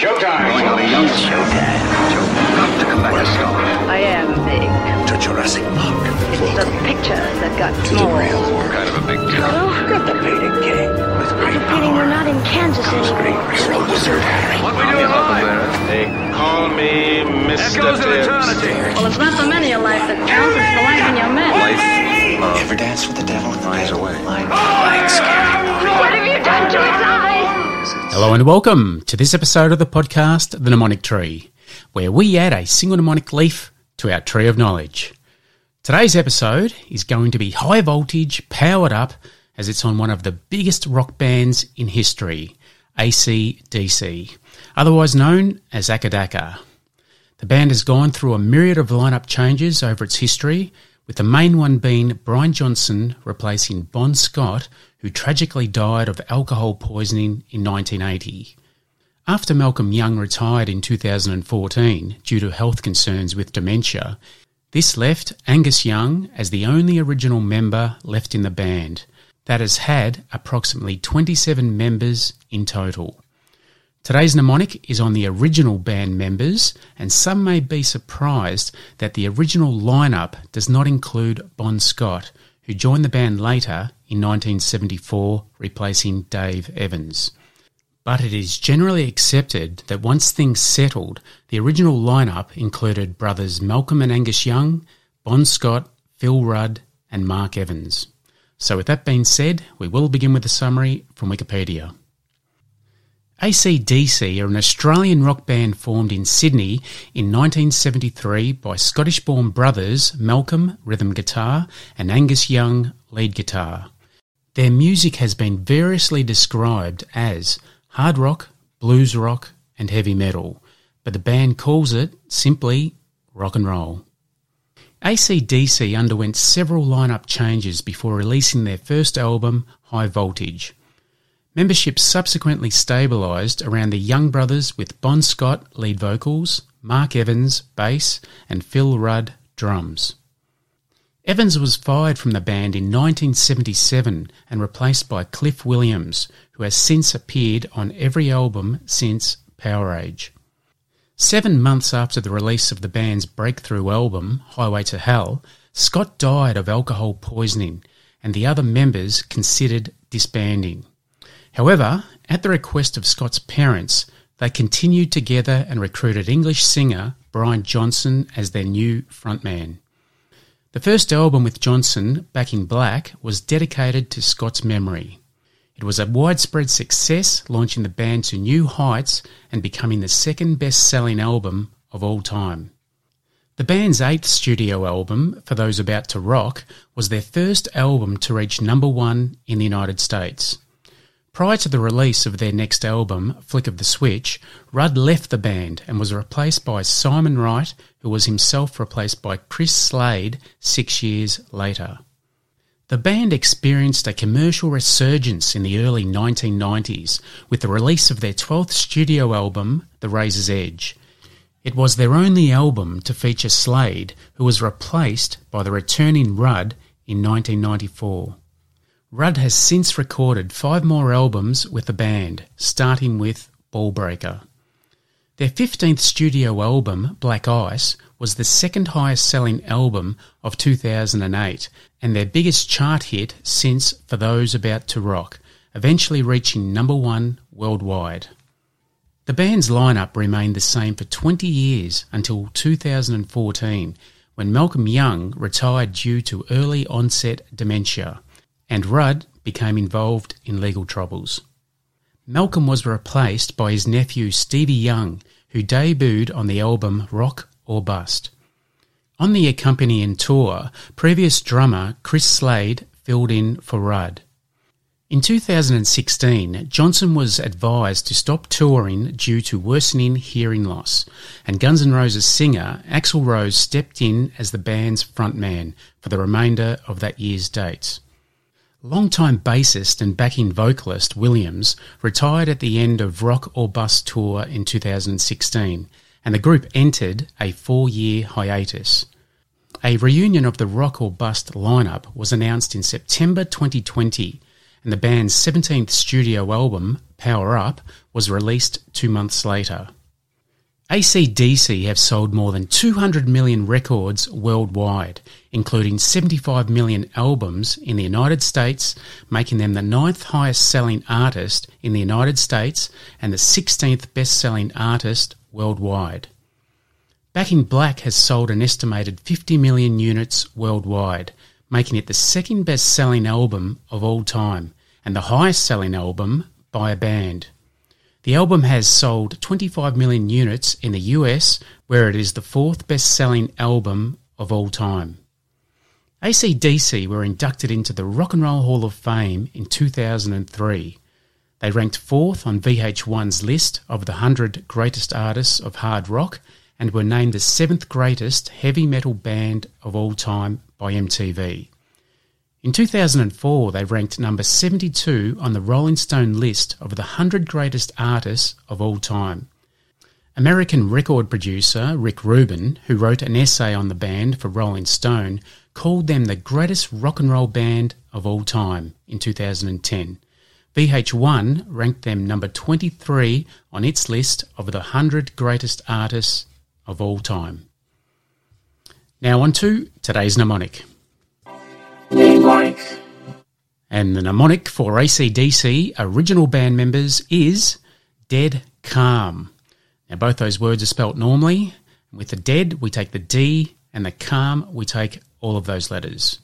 Showtime. Going on a young showtime. Joe, got to come back a star. I am big. To Jurassic Park. It's the pictures that got small. Kind of a big deal. Oh, Get the painting king. With great Feeling we're not in Kansas anymore. You're a wizard, Harry. What we doing live? They call me Mr. Echoes of eternity. Well, it's not the many of life that counts, it's the life in your men. Life, love, Ever dance with the devil in the finds bed? a way. Like, like scary. What have you done to its eyes? Hello and welcome to this episode of the podcast, The Mnemonic Tree, where we add a single mnemonic leaf to our tree of knowledge. Today's episode is going to be high voltage, powered up, as it's on one of the biggest rock bands in history, AC/DC, otherwise known as Acca Dacca. The band has gone through a myriad of lineup changes over its history, with the main one being Brian Johnson replacing Bon Scott, who tragically died of alcohol poisoning in 1980. After Malcolm Young retired in 2014 due to health concerns with dementia, this left Angus Young as the only original member left in the band that has had approximately 27 members in total. Today's mnemonic is on the original band members, and some may be surprised that the original lineup does not include Bon Scott, who joined the band later in 1974, replacing Dave Evans. But it is generally accepted that once things settled, the original lineup included brothers Malcolm and Angus Young, Bon Scott, Phil Rudd, and Mark Evans. So, with that being said, we will begin with a summary from Wikipedia. ACDC are an Australian rock band formed in Sydney in 1973 by Scottish born brothers Malcolm, rhythm guitar, and Angus Young, lead guitar. Their music has been variously described as hard rock, blues rock, and heavy metal, but the band calls it simply rock and roll. ACDC underwent several lineup changes before releasing their first album, High Voltage. Membership subsequently stabilised around the Young Brothers with Bon Scott lead vocals, Mark Evans bass, and Phil Rudd drums. Evans was fired from the band in 1977 and replaced by Cliff Williams, who has since appeared on every album since Powerage. Seven months after the release of the band's breakthrough album, Highway to Hell, Scott died of alcohol poisoning, and the other members considered disbanding. However, at the request of Scott's parents, they continued together and recruited English singer Brian Johnson as their new frontman. The first album with Johnson, Back in Black, was dedicated to Scott's memory. It was a widespread success, launching the band to new heights and becoming the second best selling album of all time. The band's eighth studio album, For Those About to Rock, was their first album to reach number one in the United States. Prior to the release of their next album, Flick of the Switch, Rudd left the band and was replaced by Simon Wright, who was himself replaced by Chris Slade six years later. The band experienced a commercial resurgence in the early 1990s with the release of their 12th studio album, The Razor's Edge. It was their only album to feature Slade, who was replaced by the returning Rudd in 1994. Rudd has since recorded five more albums with the band, starting with Ballbreaker. Their 15th studio album, Black Ice, was the second highest selling album of 2008 and their biggest chart hit since For Those About to Rock, eventually reaching number one worldwide. The band's lineup remained the same for 20 years until 2014 when Malcolm Young retired due to early onset dementia and Rudd became involved in legal troubles. Malcolm was replaced by his nephew Stevie Young, who debuted on the album Rock or Bust. On the accompanying tour, previous drummer Chris Slade filled in for Rudd. In 2016, Johnson was advised to stop touring due to worsening hearing loss, and Guns N' Roses singer Axl Rose stepped in as the band's frontman for the remainder of that year's dates. Longtime bassist and backing vocalist Williams retired at the end of Rock or Bust tour in 2016, and the group entered a four year hiatus. A reunion of the Rock or Bust lineup was announced in September 2020, and the band's 17th studio album, Power Up, was released two months later. ACDC have sold more than 200 million records worldwide, including 75 million albums in the United States, making them the ninth highest selling artist in the United States and the 16th best selling artist worldwide. Back in Black has sold an estimated 50 million units worldwide, making it the second best selling album of all time and the highest selling album by a band. The album has sold 25 million units in the US, where it is the fourth best selling album of all time. ACDC were inducted into the Rock and Roll Hall of Fame in 2003. They ranked fourth on VH1's list of the 100 greatest artists of hard rock and were named the seventh greatest heavy metal band of all time by MTV. In 2004, they ranked number 72 on the Rolling Stone list of the 100 greatest artists of all time. American record producer Rick Rubin, who wrote an essay on the band for Rolling Stone, called them the greatest rock and roll band of all time in 2010. VH1 ranked them number 23 on its list of the 100 greatest artists of all time. Now on to today's mnemonic. And the mnemonic for ACDC original band members is Dead Calm. Now, both those words are spelt normally. With the dead, we take the D, and the calm, we take all of those letters.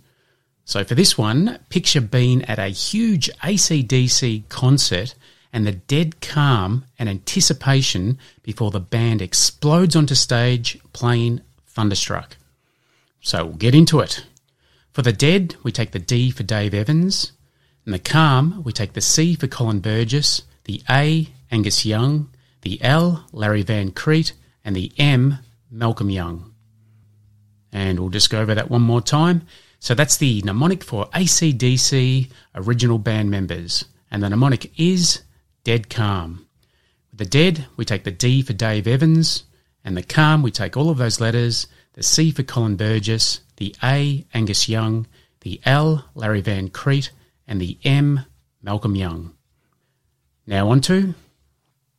So for this one, picture being at a huge ACDC concert and the dead calm and anticipation before the band explodes onto stage playing Thunderstruck. So we'll get into it. For the dead, we take the D for Dave Evans. In the calm, we take the C for Colin Burgess, the A, Angus Young, the L, Larry Van Kriedt, and the M, Malcolm Young. And we'll just go over that one more time. So that's the mnemonic for ACDC original band members. And the mnemonic is Dead Calm. With the dead, we take the D for Dave Evans, and the calm, we take all of those letters, the C for Colin Burgess, the A, Angus Young, the L, Larry Van Kriedt, and the M, Malcolm Young. Now on to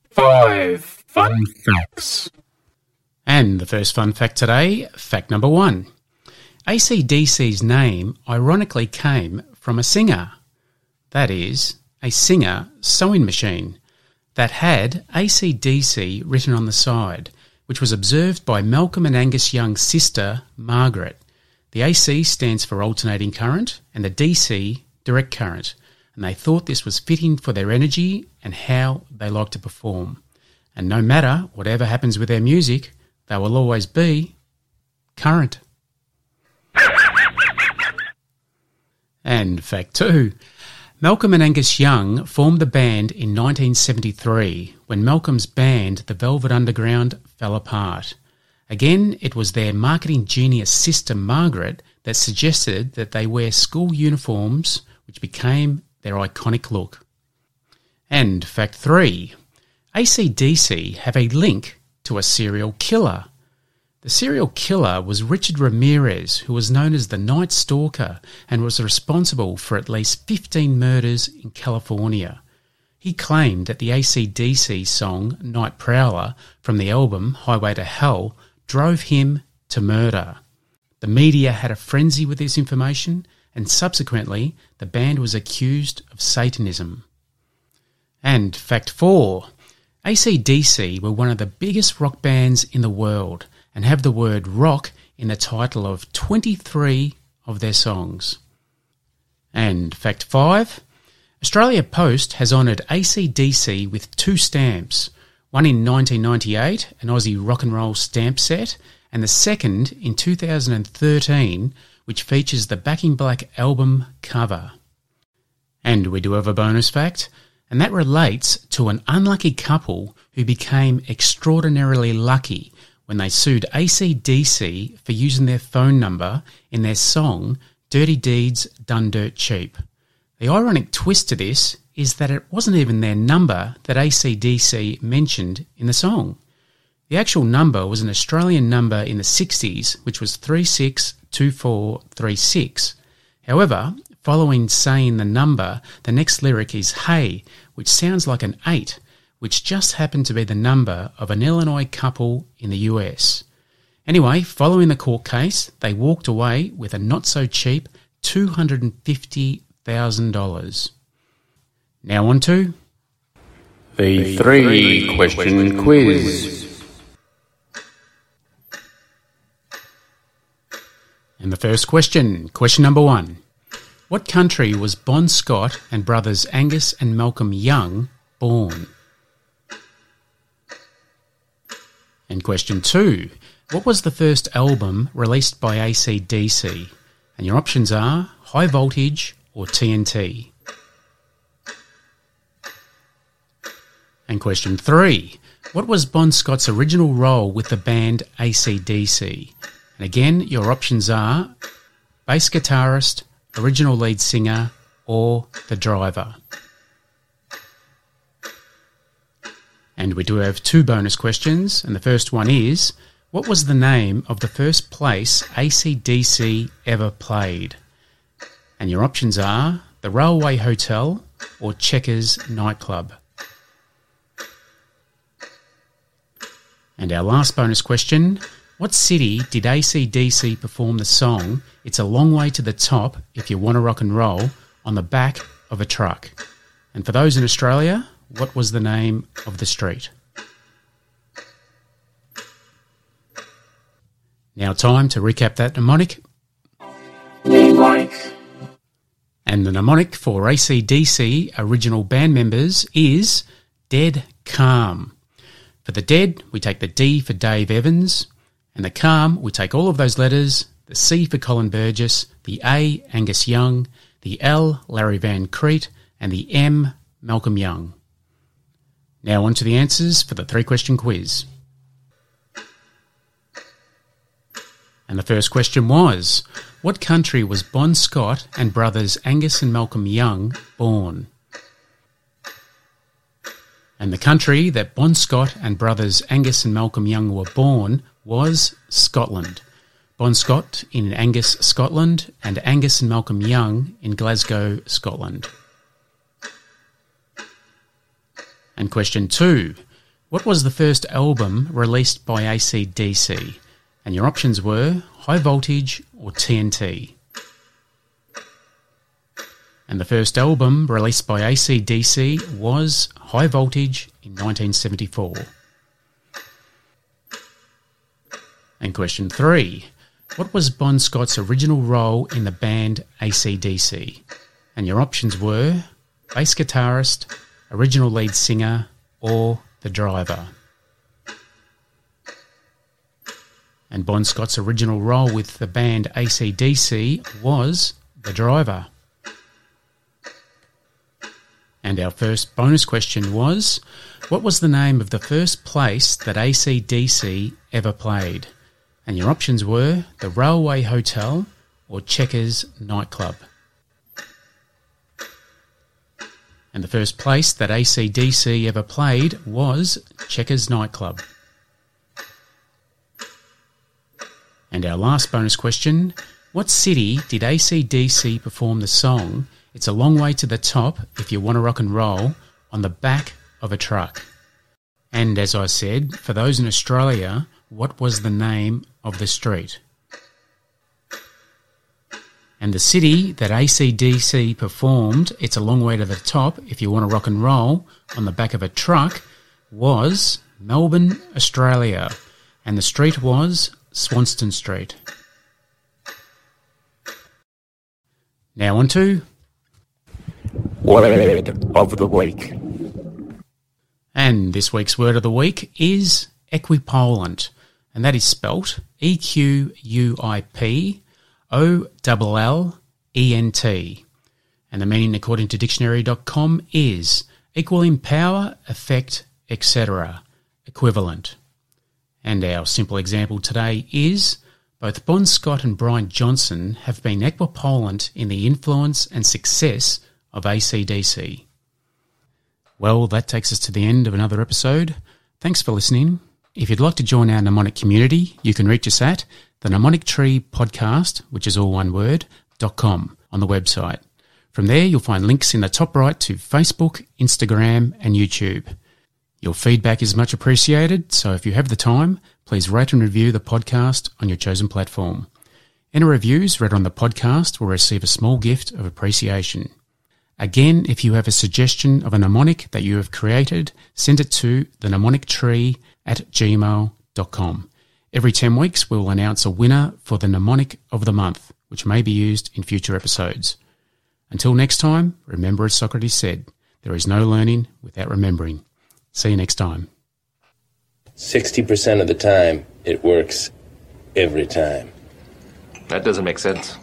five fun facts. And the first fun fact today, fact number one. ACDC's name ironically came from a singer. That is, a singer sewing machine that had ACDC written on the side, which was observed by Malcolm and Angus Young's sister, Margaret. The AC stands for alternating current and the DC direct current, and they thought this was fitting for their energy and how they like to perform. And no matter whatever happens with their music, they will always be current. and fact two Malcolm and Angus Young formed the band in 1973 when Malcolm's band, The Velvet Underground, fell apart. Again, it was their marketing genius sister Margaret that suggested that they wear school uniforms which became their iconic look. And fact three ACDC have a link to a serial killer. The serial killer was Richard Ramirez, who was known as the Night Stalker and was responsible for at least 15 murders in California. He claimed that the ACDC song Night Prowler from the album Highway to Hell drove him to murder. The media had a frenzy with this information and subsequently the band was accused of Satanism. And fact four ACDC were one of the biggest rock bands in the world and have the word rock in the title of 23 of their songs. And fact five Australia Post has honoured ACDC with two stamps one in 1998, an Aussie rock and roll stamp set, and the second in 2013 which features the Back in Black album cover. And we do have a bonus fact, and that relates to an unlucky couple who became extraordinarily lucky when they sued ACDC for using their phone number in their song Dirty Deeds Done Dirt Cheap. The ironic twist to this is that it wasn't even their number that ACDC mentioned in the song. The actual number was an Australian number in the 60s, which was 362436. However, following saying the number, the next lyric is Hey, which sounds like an 8, which just happened to be the number of an Illinois couple in the US. Anyway, following the court case, they walked away with a not so cheap $250,000. Now on to The three question quiz. And the first question, question number one. What country was Bon Scott and brothers Angus and Malcolm Young born? And question two. What was the first album released by ACDC? And your options are High Voltage or TNT. And question three. What was Bon Scott's original role with the band ACDC? And again, your options are bass guitarist, original lead singer, or the driver. And we do have two bonus questions, and the first one is What was the name of the first place ACDC ever played? And your options are the Railway Hotel or Checkers nightclub. And our last bonus question What city did ACDC perform the song It's a Long Way to the Top If You Want to Rock and Roll on the back of a truck? And for those in Australia, what was the name of the street? Now, time to recap that mnemonic. And the mnemonic for ACDC original band members is Dead Calm. For the dead, we take the D for Dave Evans, and the calm, we take all of those letters the C for Colin Burgess, the A, Angus Young, the L, Larry Van Kriedt, and the M, Malcolm Young. Now on to the answers for the three question quiz. And the first question was What country was Bon Scott and brothers Angus and Malcolm Young born? And the country that Bon Scott and brothers Angus and Malcolm Young were born was Scotland. Bon Scott in Angus, Scotland, and Angus and Malcolm Young in Glasgow, Scotland. And question two What was the first album released by ACDC? And your options were High Voltage or TNT. And the first album released by ACDC was High Voltage in 1974. And question three What was Bon Scott's original role in the band ACDC? And your options were bass guitarist, original lead singer, or the driver. And Bon Scott's original role with the band ACDC was the driver. And our first bonus question was What was the name of the first place that ACDC ever played? And your options were the Railway Hotel or Checkers nightclub. And the first place that ACDC ever played was Checkers nightclub. And our last bonus question What city did ACDC perform the song It's a Long Way to the Top If You Want to Rock and Roll on the back of a truck? And as I said, for those in Australia, what was the name of the street? And the city that ACDC performed It's a Long Way to the Top If You Want to Rock and Roll on the back of a truck was Melbourne, Australia. And the street was Swanston Street. Now on to Word of the week. And this week's word of the week is equipollent, and that is spelt E Q U I P O L L E N T. And the meaning, according to dictionary.com, is equal in power, effect, etc. Equivalent. And our simple example today is both Bon Scott and Brian Johnson have been equipollent in the influence and success of ACDC. Well, that takes us to the end of another episode. Thanks for listening. If you'd like to join our mnemonic community, you can reach us at the Mnemonic Tree Podcast, which is all one word, dot com on the website. From there, you'll find links in the top right to Facebook, Instagram, and YouTube. Your feedback is much appreciated, so if you have the time, please rate and review the podcast on your chosen platform. Any reviews read on the podcast will receive a small gift of appreciation. Again, if you have a suggestion of a mnemonic that you have created, send it to the mnemonictree at gmail.com. Every 10 weeks, we will announce a winner for the mnemonic of the month, which may be used in future episodes. Until next time, remember as Socrates said, there is no learning without remembering. See you next time. 60% of the time, it works every time. That doesn't make sense.